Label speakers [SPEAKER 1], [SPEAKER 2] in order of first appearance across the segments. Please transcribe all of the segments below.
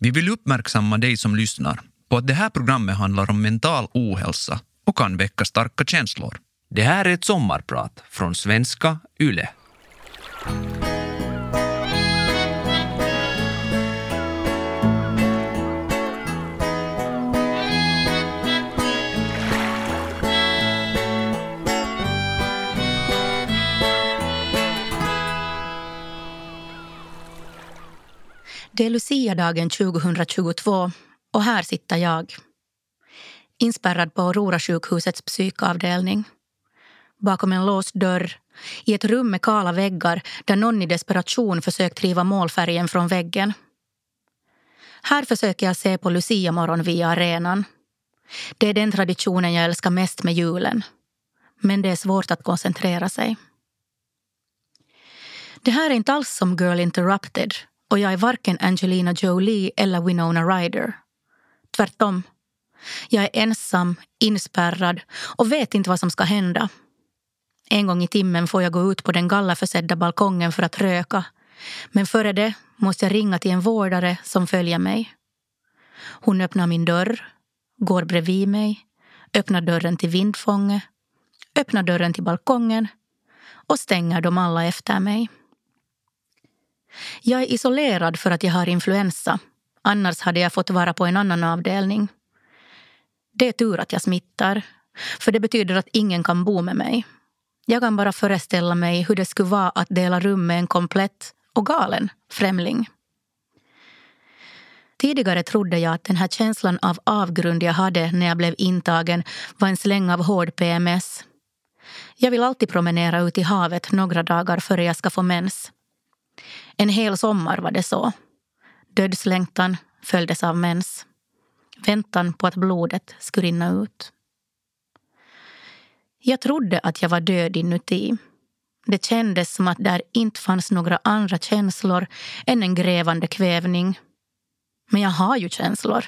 [SPEAKER 1] Vi vill uppmärksamma dig som lyssnar på att det här programmet handlar om mental ohälsa och kan väcka starka känslor.
[SPEAKER 2] Det här är ett sommarprat från svenska YLE.
[SPEAKER 3] Det är Lucia-dagen 2022 och här sitter jag. Inspärrad på Aurora sjukhusets psykavdelning. Bakom en låst dörr, i ett rum med kala väggar där någon i desperation försökt riva målfärgen från väggen. Här försöker jag se på Lucia-morgon via arenan. Det är den traditionen jag älskar mest med julen. Men det är svårt att koncentrera sig. Det här är inte alls som Girl Interrupted och jag är varken Angelina Jolie eller Winona Ryder. Tvärtom. Jag är ensam, inspärrad och vet inte vad som ska hända. En gång i timmen får jag gå ut på den gallerförsedda balkongen för att röka. Men före det måste jag ringa till en vårdare som följer mig. Hon öppnar min dörr, går bredvid mig, öppnar dörren till vindfånget, öppnar dörren till balkongen och stänger dem alla efter mig. Jag är isolerad för att jag har influensa. Annars hade jag fått vara på en annan avdelning. Det är tur att jag smittar, för det betyder att ingen kan bo med mig. Jag kan bara föreställa mig hur det skulle vara att dela rum med en komplett och galen främling. Tidigare trodde jag att den här känslan av avgrund jag hade när jag blev intagen var en släng av hård PMS. Jag vill alltid promenera ut i havet några dagar före jag ska få mens. En hel sommar var det så. Dödslängtan följdes av mens. Väntan på att blodet skulle rinna ut. Jag trodde att jag var död inuti. Det kändes som att där inte fanns några andra känslor än en grävande kvävning. Men jag har ju känslor.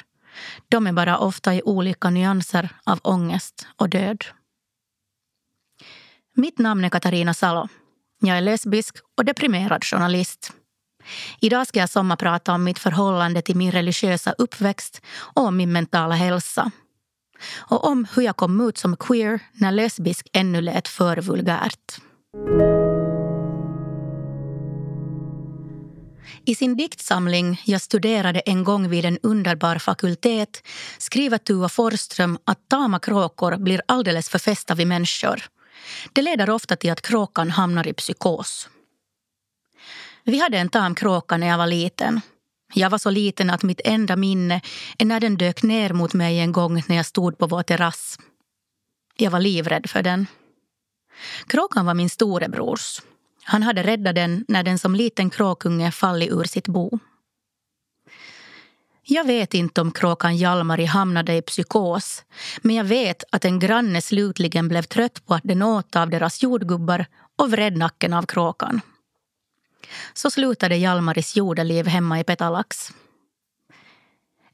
[SPEAKER 3] De är bara ofta i olika nyanser av ångest och död. Mitt namn är Katarina Salo. Jag är lesbisk och deprimerad journalist. Idag ska jag sommarprata om mitt förhållande till min religiösa uppväxt och om min mentala hälsa. Och om hur jag kom ut som queer när lesbisk ännu lät för vulgärt. I sin diktsamling Jag studerade en gång vid en underbar fakultet skriver Tua Forsström att tama kråkor blir alldeles för fästa vid människor. Det leder ofta till att kråkan hamnar i psykos. Vi hade en tam kråka när jag var liten. Jag var så liten att mitt enda minne är när den dök ner mot mig en gång när jag stod på vår terrass. Jag var livrädd för den. Kråkan var min storebrors. Han hade räddat den när den som liten kråkunge fallit ur sitt bo. Jag vet inte om kråkan Hjalmari hamnade i psykos men jag vet att en granne slutligen blev trött på att den åt av deras jordgubbar och vred nacken av kråkan. Så slutade Hjalmaris jordeliv hemma i Petalax.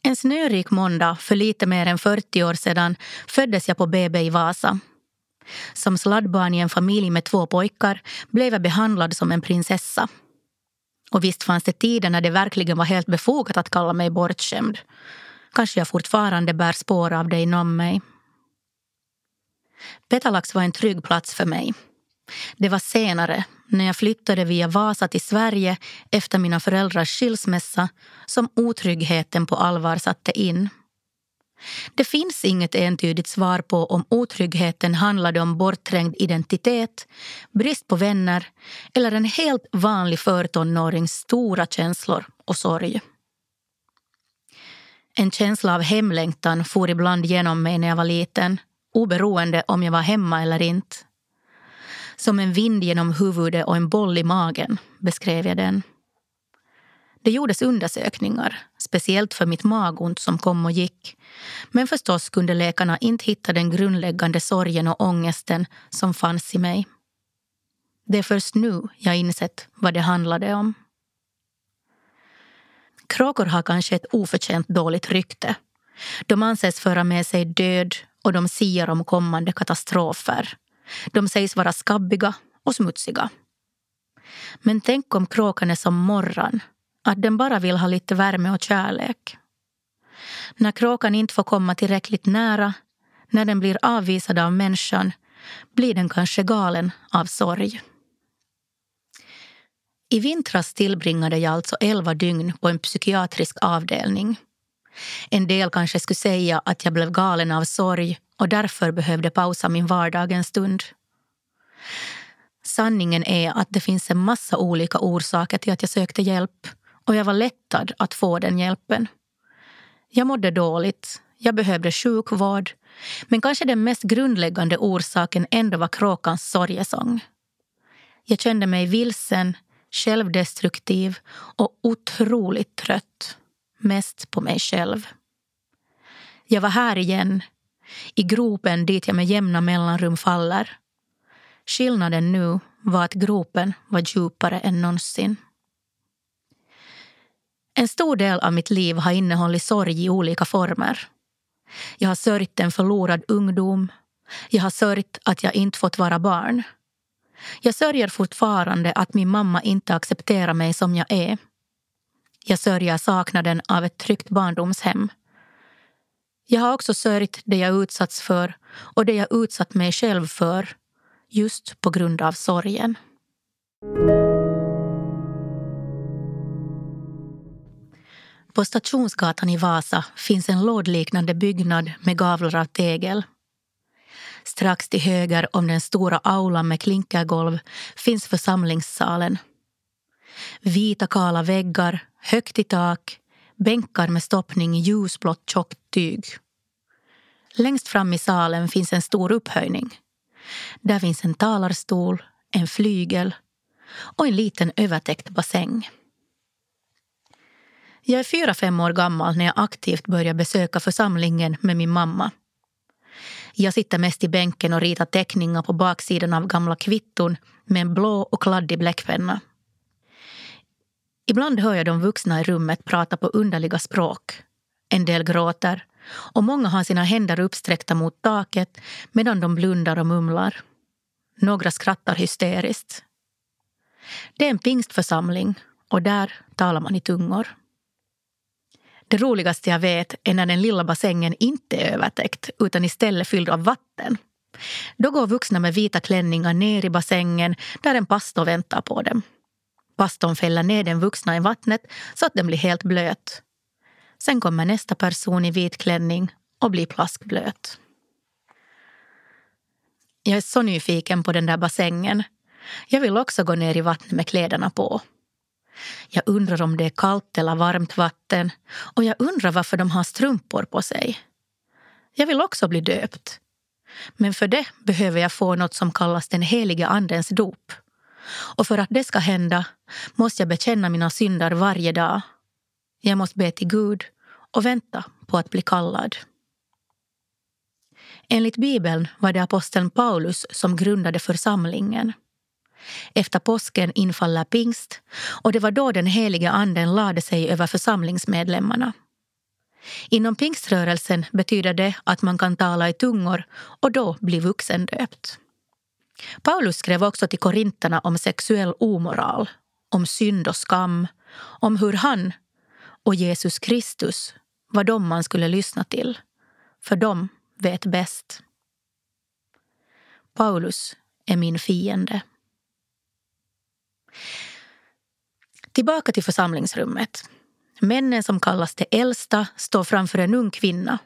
[SPEAKER 3] En snörik måndag för lite mer än 40 år sedan föddes jag på BB i Vasa. Som sladdbarn i en familj med två pojkar blev jag behandlad som en prinsessa. Och visst fanns det tider när det verkligen var helt befogat att kalla mig bortskämd. Kanske jag fortfarande bär spår av det inom mig. Petalax var en trygg plats för mig. Det var senare, när jag flyttade via Vasa till Sverige efter mina föräldrars skilsmässa som otryggheten på allvar satte in. Det finns inget entydigt svar på om otryggheten handlade om bortträngd identitet, brist på vänner eller en helt vanlig förtonårings stora känslor och sorg. En känsla av hemlängtan for ibland genom mig när jag var liten oberoende om jag var hemma eller inte. Som en vind genom huvudet och en boll i magen, beskrev jag den. Det gjordes undersökningar, speciellt för mitt magont som kom och gick. Men förstås kunde läkarna inte hitta den grundläggande sorgen och ångesten som fanns i mig. Det är först nu jag insett vad det handlade om. Kråkor har kanske ett oförtjänt dåligt rykte. De anses föra med sig död och de siar om kommande katastrofer. De sägs vara skabbiga och smutsiga. Men tänk om kråkan är som morran att den bara vill ha lite värme och kärlek. När kråkan inte får komma tillräckligt nära, när den blir avvisad av människan, blir den kanske galen av sorg. I vintras tillbringade jag alltså elva dygn på en psykiatrisk avdelning. En del kanske skulle säga att jag blev galen av sorg och därför behövde pausa min vardag en stund. Sanningen är att det finns en massa olika orsaker till att jag sökte hjälp och jag var lättad att få den hjälpen. Jag mådde dåligt, jag behövde sjukvård men kanske den mest grundläggande orsaken ändå var kråkans sorgesång. Jag kände mig vilsen, självdestruktiv och otroligt trött. Mest på mig själv. Jag var här igen, i gropen dit jag med jämna mellanrum faller. Skillnaden nu var att gropen var djupare än någonsin. En stor del av mitt liv har innehållit sorg i olika former. Jag har sörjt en förlorad ungdom. Jag har sörjt att jag inte fått vara barn. Jag sörjer fortfarande att min mamma inte accepterar mig som jag är. Jag sörjer saknaden av ett tryggt barndomshem. Jag har också sörjt det jag utsatts för och det jag utsatt mig själv för just på grund av sorgen. På Stationsgatan i Vasa finns en lådliknande byggnad med gavlar av tegel. Strax till höger om den stora aulan med klinkergolv finns församlingssalen. Vita kala väggar, högt i tak, bänkar med stoppning i ljusblått tjockt tyg. Längst fram i salen finns en stor upphöjning. Där finns en talarstol, en flygel och en liten övertäckt bassäng. Jag är fyra, fem år gammal när jag aktivt börjar besöka församlingen med min mamma. Jag sitter mest i bänken och ritar teckningar på baksidan av gamla kvitton med en blå och kladdig bläckpenna. Ibland hör jag de vuxna i rummet prata på underliga språk. En del gråter och många har sina händer uppsträckta mot taket medan de blundar och mumlar. Några skrattar hysteriskt. Det är en pingstförsamling och där talar man i tungor. Det roligaste jag vet är när den lilla bassängen inte är övertäckt utan istället fylld av vatten. Då går vuxna med vita klänningar ner i bassängen där en pastor väntar på dem. Pastorn fäller ner den vuxna i vattnet så att den blir helt blöt. Sen kommer nästa person i vit klänning och blir plaskblöt. Jag är så nyfiken på den där bassängen. Jag vill också gå ner i vattnet med kläderna på. Jag undrar om det är kallt eller varmt vatten och jag undrar varför de har strumpor på sig. Jag vill också bli döpt. Men för det behöver jag få något som kallas den helige Andens dop. Och för att det ska hända måste jag bekänna mina synder varje dag. Jag måste be till Gud och vänta på att bli kallad. Enligt Bibeln var det aposteln Paulus som grundade församlingen. Efter påsken infaller pingst och det var då den helige anden lade sig över församlingsmedlemmarna. Inom pingströrelsen betyder det att man kan tala i tungor och då bli vuxendöpt. Paulus skrev också till korinterna om sexuell omoral, om synd och skam, om hur han och Jesus Kristus var de man skulle lyssna till, för de vet bäst. Paulus är min fiende. Tillbaka till församlingsrummet. Männen som kallas de äldsta står framför en ung kvinna.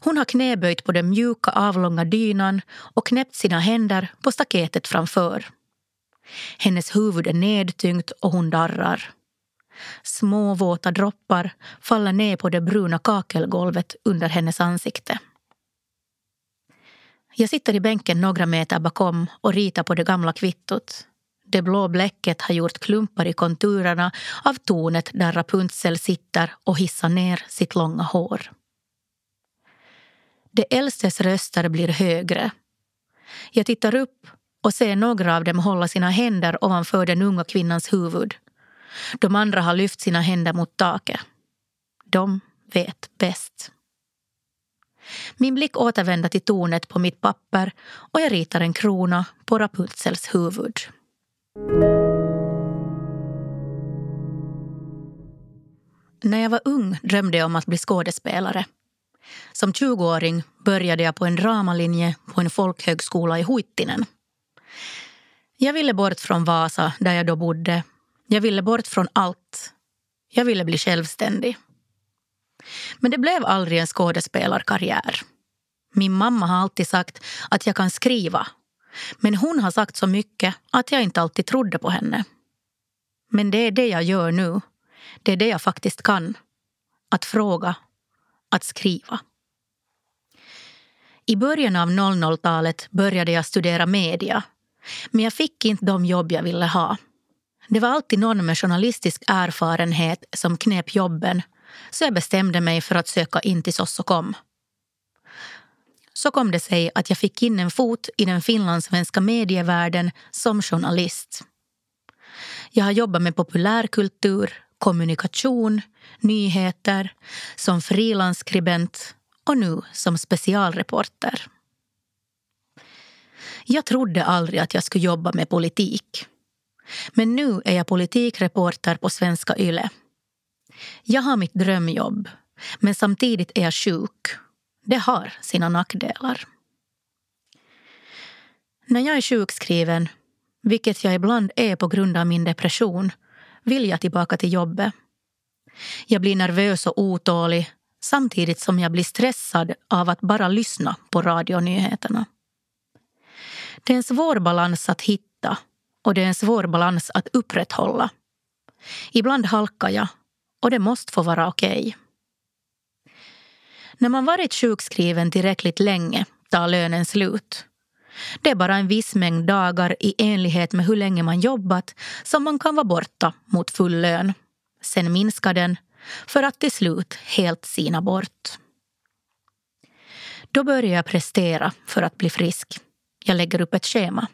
[SPEAKER 3] Hon har knäböjt på den mjuka avlånga dynan och knäppt sina händer på staketet framför. Hennes huvud är nedtyngt och hon darrar. Små våta droppar faller ner på det bruna kakelgolvet under hennes ansikte. Jag sitter i bänken några meter bakom och ritar på det gamla kvittot. Det blå bläcket har gjort klumpar i konturerna av tornet där Rapunzel sitter och hissar ner sitt långa hår. De äldstes röster blir högre. Jag tittar upp och ser några av dem hålla sina händer ovanför den unga kvinnans huvud. De andra har lyft sina händer mot taket. De vet bäst. Min blick återvänder till tornet på mitt papper och jag ritar en krona på Rapunzels huvud. När jag var ung drömde jag om att bli skådespelare. Som 20-åring började jag på en dramalinje på en folkhögskola i Huittinen. Jag ville bort från Vasa, där jag då bodde. Jag ville bort från allt. Jag ville bli självständig. Men det blev aldrig en skådespelarkarriär. Min mamma har alltid sagt att jag kan skriva. Men hon har sagt så mycket att jag inte alltid trodde på henne. Men det är det jag gör nu. Det är det jag faktiskt kan. Att fråga. Att skriva. I början av 00-talet började jag studera media. Men jag fick inte de jobb jag ville ha. Det var alltid någon med journalistisk erfarenhet som knep jobben så jag bestämde mig för att söka in till Sossokom. Så kom det sig att jag fick in en fot i den finlandssvenska medievärlden som journalist. Jag har jobbat med populärkultur, kommunikation, nyheter, som frilansskribent och nu som specialreporter. Jag trodde aldrig att jag skulle jobba med politik. Men nu är jag politikreporter på Svenska Yle. Jag har mitt drömjobb, men samtidigt är jag sjuk. Det har sina nackdelar. När jag är sjukskriven, vilket jag ibland är på grund av min depression, vill jag tillbaka till jobbet. Jag blir nervös och otålig samtidigt som jag blir stressad av att bara lyssna på radionyheterna. Det är en svår balans att hitta och det är en svår balans att upprätthålla. Ibland halkar jag och det måste få vara okej. Okay. När man varit sjukskriven tillräckligt länge tar lönen slut. Det är bara en viss mängd dagar i enlighet med hur länge man jobbat som man kan vara borta mot full lön. Sen minska den för att till slut helt sina bort. Då börjar jag prestera för att bli frisk. Jag lägger upp ett schema.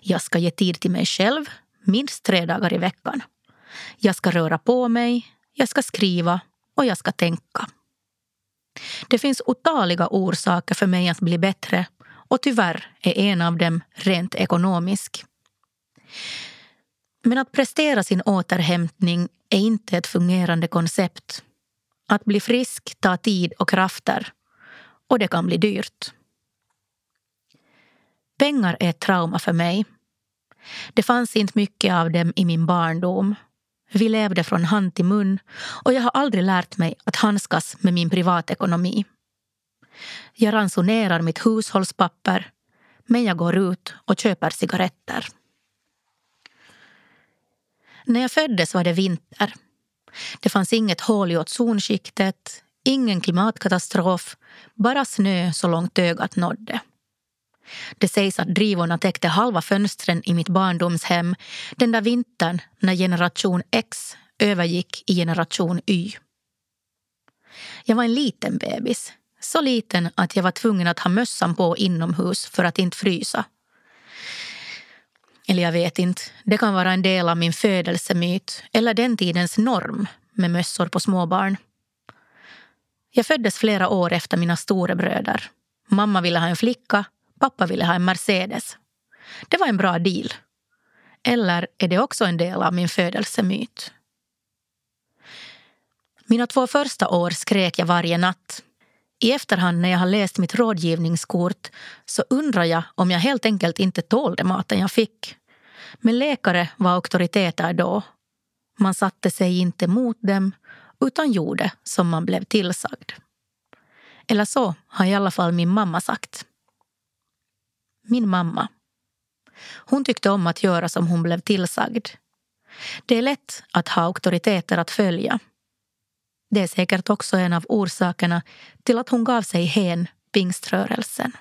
[SPEAKER 3] Jag ska ge tid till mig själv, minst tre dagar i veckan. Jag ska röra på mig, jag ska skriva och jag ska tänka. Det finns otaliga orsaker för mig att bli bättre och tyvärr är en av dem rent ekonomisk. Men att prestera sin återhämtning är inte ett fungerande koncept. Att bli frisk tar tid och krafter och det kan bli dyrt. Pengar är ett trauma för mig. Det fanns inte mycket av dem i min barndom. Vi levde från hand till mun och jag har aldrig lärt mig att handskas med min privatekonomi. Jag ransonerar mitt hushållspapper men jag går ut och köper cigaretter. När jag föddes var det vinter. Det fanns inget hål i ozonskiktet, ingen klimatkatastrof, bara snö så långt ögat nådde. Det sägs att drivorna täckte halva fönstren i mitt barndomshem den där vintern när generation X övergick i generation Y. Jag var en liten bebis. Så liten att jag var tvungen att ha mössan på inomhus för att inte frysa. Eller jag vet inte. Det kan vara en del av min födelsemyt eller den tidens norm med mössor på småbarn. Jag föddes flera år efter mina storebröder. Mamma ville ha en flicka Pappa ville ha en Mercedes. Det var en bra deal. Eller är det också en del av min födelsemyt? Mina två första år skrek jag varje natt. I efterhand när jag har läst mitt rådgivningskort så undrar jag om jag helt enkelt inte tålde maten jag fick. Men läkare var auktoriteter då. Man satte sig inte mot dem utan gjorde som man blev tillsagd. Eller så har i alla fall min mamma sagt min mamma. Hon tyckte om att göra som hon blev tillsagd. Det är lätt att ha auktoriteter att följa. Det är säkert också en av orsakerna till att hon gav sig hän pingströrelsen.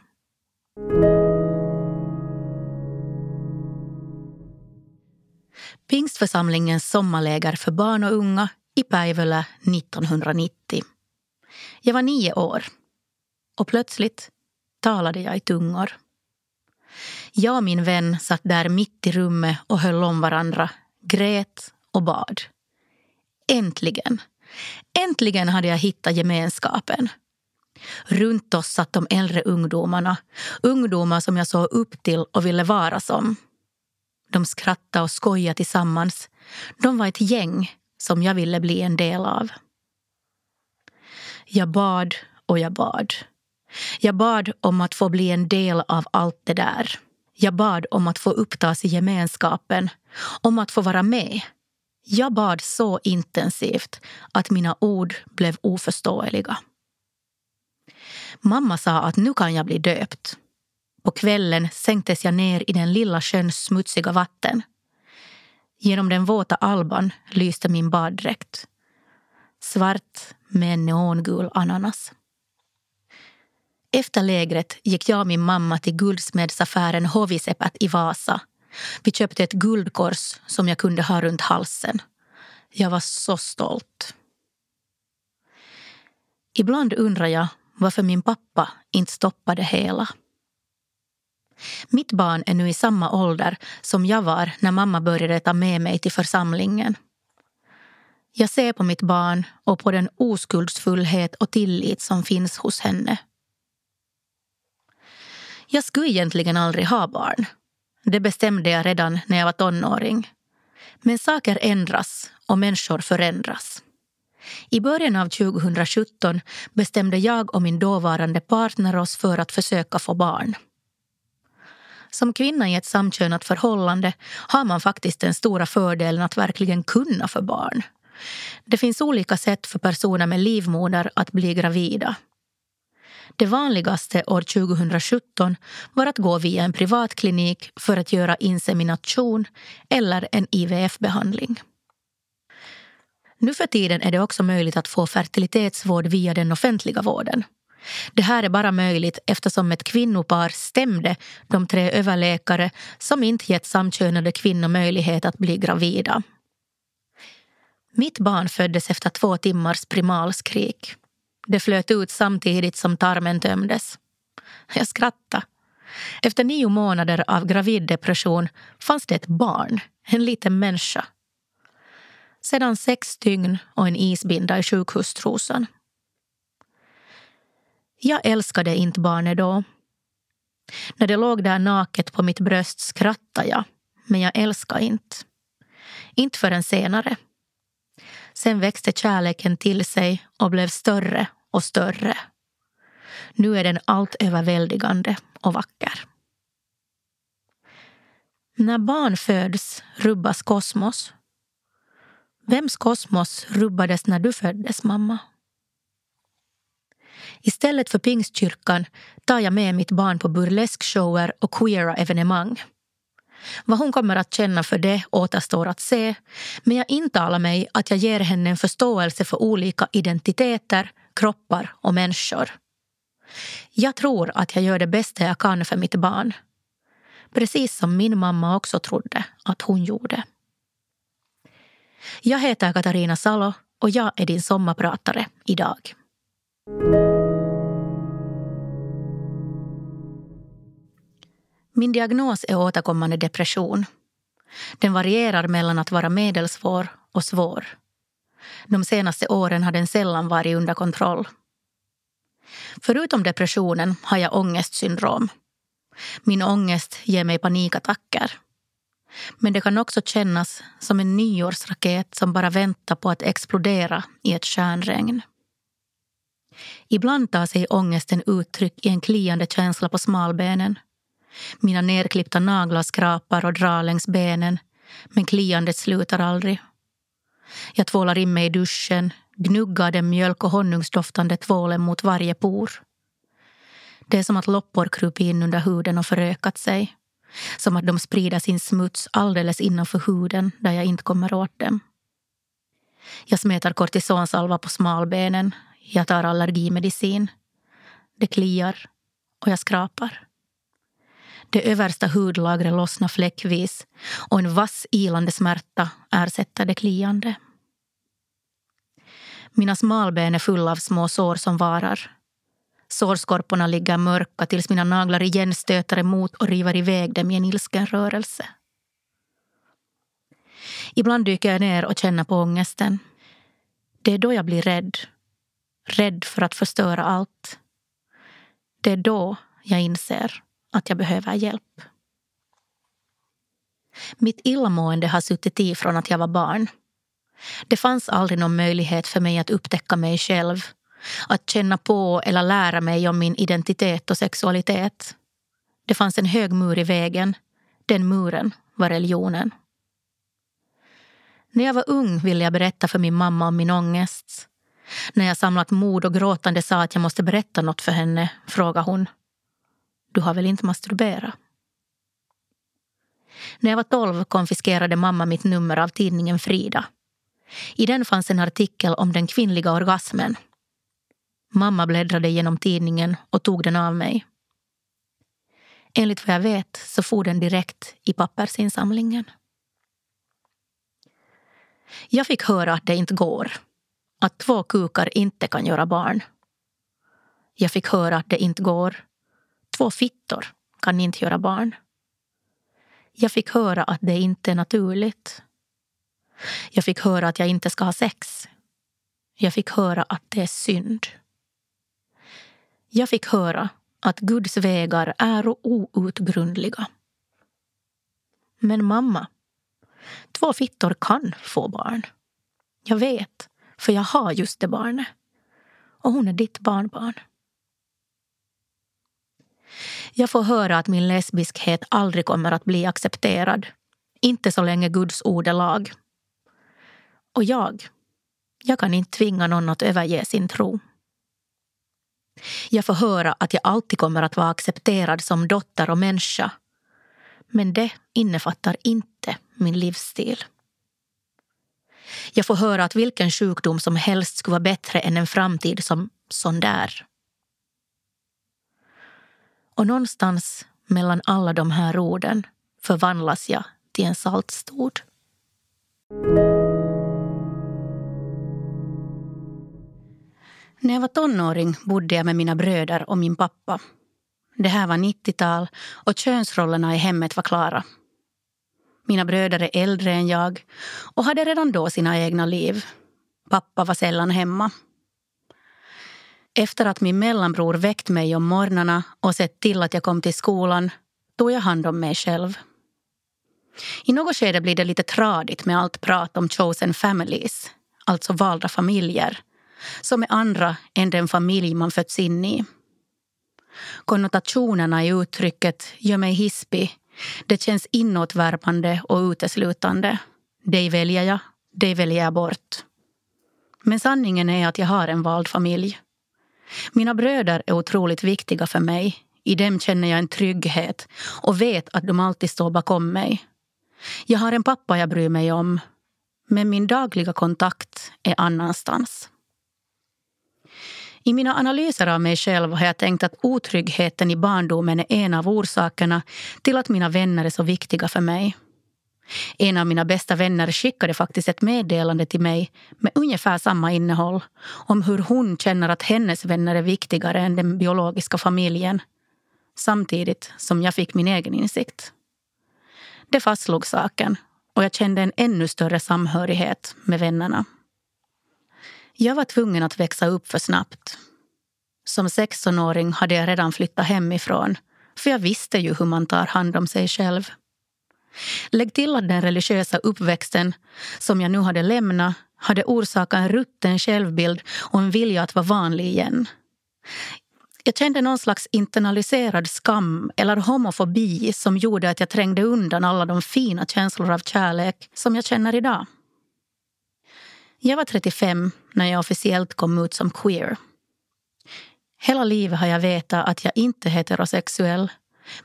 [SPEAKER 3] Pingstförsamlingens sommarläger för barn och unga i Päivölä 1990. Jag var nio år och plötsligt talade jag i tungor. Jag och min vän satt där mitt i rummet och höll om varandra, grät och bad. Äntligen! Äntligen hade jag hittat gemenskapen. Runt oss satt de äldre ungdomarna, ungdomar som jag såg upp till och ville vara som. De skrattade och skojade tillsammans. De var ett gäng som jag ville bli en del av. Jag bad och jag bad. Jag bad om att få bli en del av allt det där. Jag bad om att få upptas i gemenskapen, om att få vara med. Jag bad så intensivt att mina ord blev oförståeliga. Mamma sa att nu kan jag bli döpt. På kvällen sänktes jag ner i den lilla sjöns smutsiga vatten. Genom den våta alban lyste min baddräkt. Svart med en neongul ananas. Efter lägret gick jag och min mamma till guldsmedsaffären Hovisepät i Vasa. Vi köpte ett guldkors som jag kunde ha runt halsen. Jag var så stolt. Ibland undrar jag varför min pappa inte stoppade hela. Mitt barn är nu i samma ålder som jag var när mamma började ta med mig till församlingen. Jag ser på mitt barn och på den oskuldsfullhet och tillit som finns hos henne. Jag skulle egentligen aldrig ha barn. Det bestämde jag redan när jag var tonåring. Men saker ändras och människor förändras. I början av 2017 bestämde jag och min dåvarande partner oss för att försöka få barn. Som kvinna i ett samkönat förhållande har man faktiskt den stora fördelen att verkligen kunna få barn. Det finns olika sätt för personer med livmoder att bli gravida. Det vanligaste år 2017 var att gå via en privatklinik för att göra insemination eller en IVF-behandling. Nu för tiden är det också möjligt att få fertilitetsvård via den offentliga vården. Det här är bara möjligt eftersom ett kvinnopar stämde de tre överläkare som inte gett samkönade kvinnor möjlighet att bli gravida. Mitt barn föddes efter två timmars primalskrik. Det flöt ut samtidigt som tarmen tömdes. Jag skrattade. Efter nio månader av graviddepression fanns det ett barn, en liten människa. Sedan sex dygn och en isbinda i sjukhustrosan. Jag älskade inte barnet då. När det låg där naket på mitt bröst skrattade jag, men jag älskade inte. Inte förrän senare. Sen växte kärleken till sig och blev större och större. Nu är den allt överväldigande och vacker. När barn föds rubbas kosmos. Vems kosmos rubbades när du föddes, mamma? Istället för Pingstkyrkan tar jag med mitt barn på burleskshower och queera evenemang. Vad hon kommer att känna för det återstår att se men jag intalar mig att jag ger henne en förståelse för olika identiteter, kroppar och människor. Jag tror att jag gör det bästa jag kan för mitt barn. Precis som min mamma också trodde att hon gjorde. Jag heter Katarina Salo och jag är din sommarpratare idag. Min diagnos är återkommande depression. Den varierar mellan att vara medelsvår och svår. De senaste åren har den sällan varit under kontroll. Förutom depressionen har jag ångestsyndrom. Min ångest ger mig panikattacker. Men det kan också kännas som en nyårsraket som bara väntar på att explodera i ett stjärnregn. Ibland tar sig ångesten uttryck i en kliande känsla på smalbenen mina nerklippta naglar skrapar och drar längs benen men kliandet slutar aldrig. Jag tvålar in mig i duschen, gnuggar den mjölk och honungsdoftande tvålen mot varje por. Det är som att loppor krupit in under huden och förökat sig. Som att de sprider sin smuts alldeles innanför huden där jag inte kommer åt dem. Jag smetar kortisonsalva på smalbenen. Jag tar allergimedicin. Det kliar och jag skrapar. Det översta hudlagret lossnar fläckvis och en vass ilande smärta ersätter det kliande. Mina smalben är fulla av små sår som varar. Sårskorporna ligger mörka tills mina naglar igen stöter emot och river iväg dem i en ilsken rörelse. Ibland dyker jag ner och känner på ångesten. Det är då jag blir rädd. Rädd för att förstöra allt. Det är då jag inser att jag behöver hjälp. Mitt illamående har suttit i från att jag var barn. Det fanns aldrig någon möjlighet för mig att upptäcka mig själv att känna på eller lära mig om min identitet och sexualitet. Det fanns en hög mur i vägen. Den muren var religionen. När jag var ung ville jag berätta för min mamma om min ångest. När jag samlat mod och gråtande sa att jag måste berätta något för henne frågade hon. Du har väl inte masturberat? När jag var tolv konfiskerade mamma mitt nummer av tidningen Frida. I den fanns en artikel om den kvinnliga orgasmen. Mamma bläddrade genom tidningen och tog den av mig. Enligt vad jag vet så for den direkt i pappersinsamlingen. Jag fick höra att det inte går. Att två kukar inte kan göra barn. Jag fick höra att det inte går. Två fittor kan inte göra barn. Jag fick höra att det inte är naturligt. Jag fick höra att jag inte ska ha sex. Jag fick höra att det är synd. Jag fick höra att Guds vägar är outgrundliga. Men mamma, två fittor kan få barn. Jag vet, för jag har just det barnet. Och hon är ditt barnbarn. Jag får höra att min lesbiskhet aldrig kommer att bli accepterad. Inte så länge Guds ord är lag. Och jag, jag kan inte tvinga någon att överge sin tro. Jag får höra att jag alltid kommer att vara accepterad som dotter och människa. Men det innefattar inte min livsstil. Jag får höra att vilken sjukdom som helst skulle vara bättre än en framtid som sån där. Och någonstans mellan alla de här orden förvandlas jag till en saltstod. När jag var tonåring bodde jag med mina bröder och min pappa. Det här var 90-tal och könsrollerna i hemmet var klara. Mina bröder är äldre än jag och hade redan då sina egna liv. Pappa var sällan hemma. Efter att min mellanbror väckt mig om morgnarna och sett till att jag kom till skolan tog jag hand om mig själv. I något skede blir det lite tradigt med allt prat om chosen families, alltså valda familjer, som är andra än den familj man fötts in i. Konnotationerna i uttrycket gör mig hispig. Det känns inåtvärpande och uteslutande. Dig väljer jag, dig väljer jag bort. Men sanningen är att jag har en vald familj. Mina bröder är otroligt viktiga för mig. I dem känner jag en trygghet och vet att de alltid står bakom mig. Jag har en pappa jag bryr mig om, men min dagliga kontakt är annanstans. I mina analyser av mig själv har jag tänkt att otryggheten i barndomen är en av orsakerna till att mina vänner är så viktiga för mig. En av mina bästa vänner skickade faktiskt ett meddelande till mig med ungefär samma innehåll om hur hon känner att hennes vänner är viktigare än den biologiska familjen samtidigt som jag fick min egen insikt. Det fastslog saken och jag kände en ännu större samhörighet med vännerna. Jag var tvungen att växa upp för snabbt. Som 16-åring hade jag redan flyttat hemifrån för jag visste ju hur man tar hand om sig själv. Lägg till att den religiösa uppväxten som jag nu hade lämnat hade orsakat en rutten självbild och en vilja att vara vanlig igen. Jag kände någon slags internaliserad skam eller homofobi som gjorde att jag trängde undan alla de fina känslor av kärlek som jag känner idag. Jag var 35 när jag officiellt kom ut som queer. Hela livet har jag vetat att jag inte är heterosexuell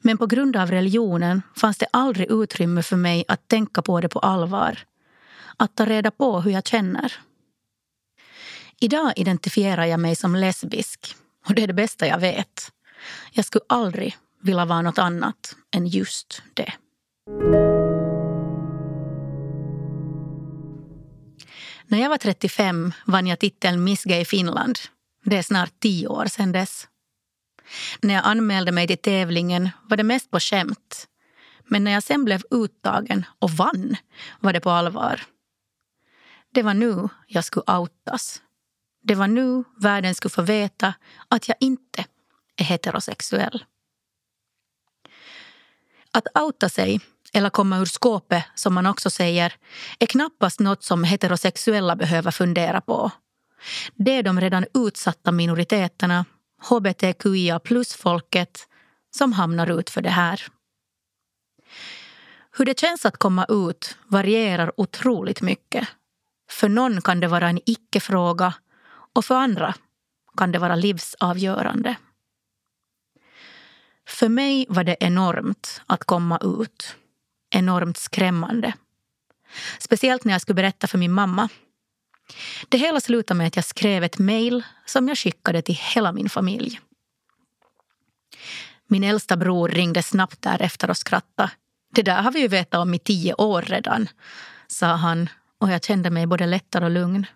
[SPEAKER 3] men på grund av religionen fanns det aldrig utrymme för mig att tänka på det på allvar. Att ta reda på hur jag känner. Idag identifierar jag mig som lesbisk och det är det bästa jag vet. Jag skulle aldrig vilja vara något annat än just det. När jag var 35 vann jag titeln Miss Gay Finland. Det är snart tio år sedan dess. När jag anmälde mig till tävlingen var det mest på skämt. Men när jag sen blev uttagen och vann var det på allvar. Det var nu jag skulle outas. Det var nu världen skulle få veta att jag inte är heterosexuell. Att outa sig, eller komma ur skåpet som man också säger, är knappast något som heterosexuella behöver fundera på. Det är de redan utsatta minoriteterna, hbtqia plus-folket, som hamnar ut för det här. Hur det känns att komma ut varierar otroligt mycket. För någon kan det vara en icke-fråga och för andra kan det vara livsavgörande. För mig var det enormt att komma ut. Enormt skrämmande. Speciellt när jag skulle berätta för min mamma. Det hela slutade med att jag skrev ett mejl som jag skickade till hela min familj. Min äldsta bror ringde snabbt därefter och skrattade. Det där har vi ju vetat om i tio år redan, sa han och jag kände mig både lättare och lugn.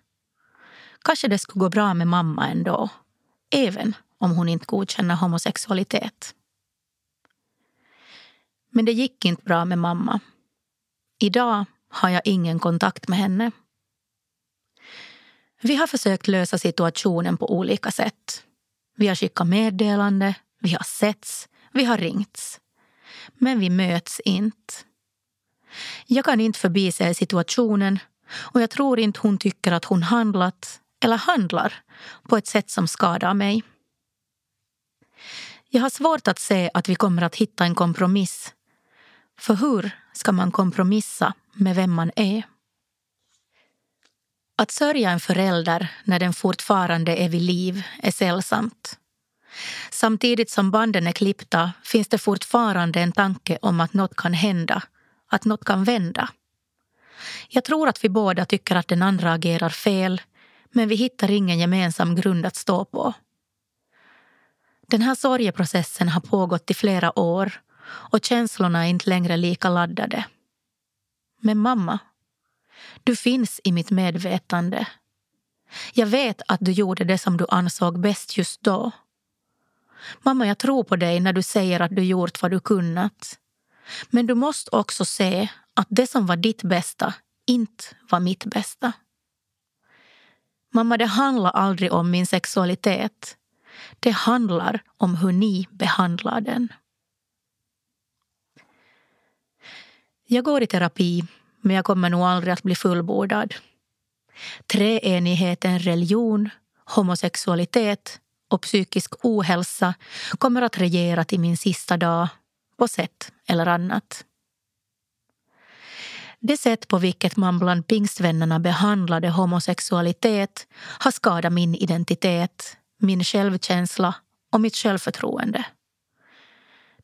[SPEAKER 3] Kanske det skulle gå bra med mamma ändå, även om hon inte godkänner homosexualitet. Men det gick inte bra med mamma. Idag har jag ingen kontakt med henne. Vi har försökt lösa situationen på olika sätt. Vi har skickat meddelande, vi har setts, vi har ringts. Men vi möts inte. Jag kan inte förbise situationen och jag tror inte hon tycker att hon handlat, eller handlar, på ett sätt som skadar mig. Jag har svårt att se att vi kommer att hitta en kompromiss. För hur ska man kompromissa med vem man är? Att sörja en förälder när den fortfarande är vid liv är sällsamt. Samtidigt som banden är klippta finns det fortfarande en tanke om att något kan hända, att något kan vända. Jag tror att vi båda tycker att den andra agerar fel men vi hittar ingen gemensam grund att stå på. Den här sorgeprocessen har pågått i flera år och känslorna är inte längre lika laddade. Men mamma, du finns i mitt medvetande. Jag vet att du gjorde det som du ansåg bäst just då. Mamma, jag tror på dig när du säger att du gjort vad du kunnat. Men du måste också se att det som var ditt bästa inte var mitt bästa. Mamma, det handlar aldrig om min sexualitet. Det handlar om hur ni behandlar den. Jag går i terapi, men jag kommer nog aldrig att bli fullbordad. Treenigheten religion, homosexualitet och psykisk ohälsa kommer att regera till min sista dag på sätt eller annat. Det sätt på vilket man bland pingstvännerna behandlade homosexualitet har skadat min identitet, min självkänsla och mitt självförtroende.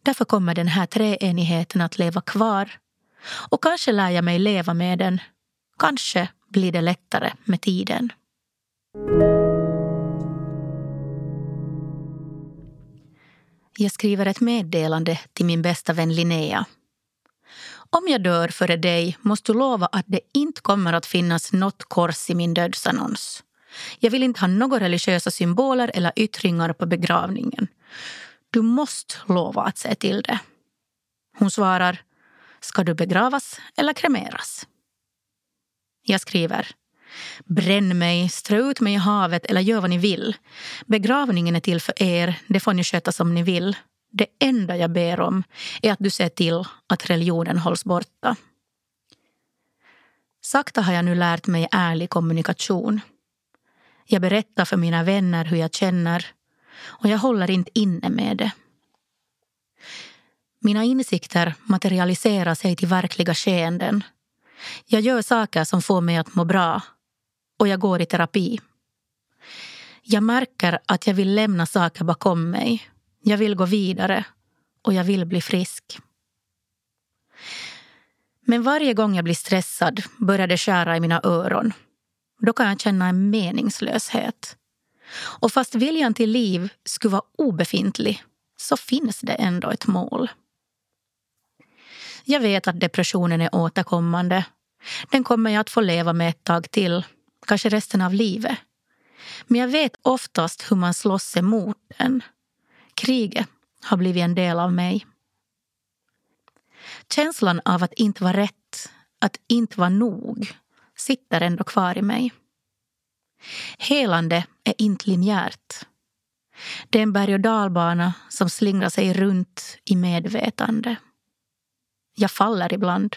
[SPEAKER 3] Därför kommer den här treenigheten att leva kvar och kanske lär jag mig leva med den. Kanske blir det lättare med tiden. Jag skriver ett meddelande till min bästa vän Linnea. Om jag dör före dig måste du lova att det inte kommer att finnas något kors i min dödsannons. Jag vill inte ha några religiösa symboler eller yttringar på begravningen. Du måste lova att se till det. Hon svarar Ska du begravas eller kremeras? Jag skriver Bränn mig, strö ut mig i havet eller gör vad ni vill. Begravningen är till för er, det får ni sköta som ni vill. Det enda jag ber om är att du ser till att religionen hålls borta. Sakta har jag nu lärt mig ärlig kommunikation. Jag berättar för mina vänner hur jag känner och jag håller inte inne med det. Mina insikter materialiserar sig till verkliga skeenden. Jag gör saker som får mig att må bra och jag går i terapi. Jag märker att jag vill lämna saker bakom mig. Jag vill gå vidare och jag vill bli frisk. Men varje gång jag blir stressad börjar det skära i mina öron. Då kan jag känna en meningslöshet. Och fast viljan till liv skulle vara obefintlig så finns det ändå ett mål. Jag vet att depressionen är återkommande. Den kommer jag att få leva med ett tag till, kanske resten av livet. Men jag vet oftast hur man slåss emot den. Kriget har blivit en del av mig. Känslan av att inte vara rätt, att inte vara nog, sitter ändå kvar i mig. Helande är inte linjärt. Det är en berg och dalbana som slingrar sig runt i medvetande. Jag faller ibland.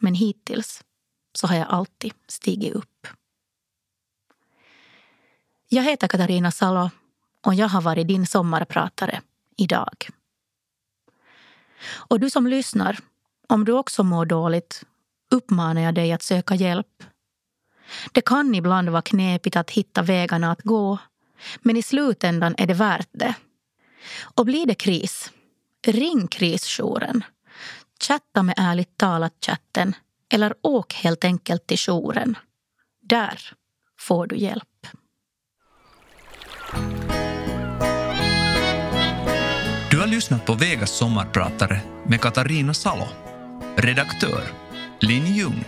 [SPEAKER 3] Men hittills så har jag alltid stigit upp. Jag heter Katarina Salo och jag har varit din sommarpratare idag. Och du som lyssnar, om du också mår dåligt uppmanar jag dig att söka hjälp. Det kan ibland vara knepigt att hitta vägarna att gå men i slutändan är det värt det. Och blir det kris, ring krisjouren. Chatta med Ärligt talat-chatten eller åk helt enkelt till jouren. Där får du hjälp.
[SPEAKER 1] Du har lyssnat på Vegas sommarpratare med Katarina Salo. Redaktör Linn Ljung.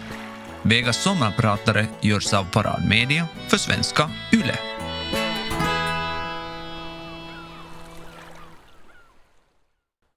[SPEAKER 1] Vegas sommarpratare görs av Parad Media för svenska YLE.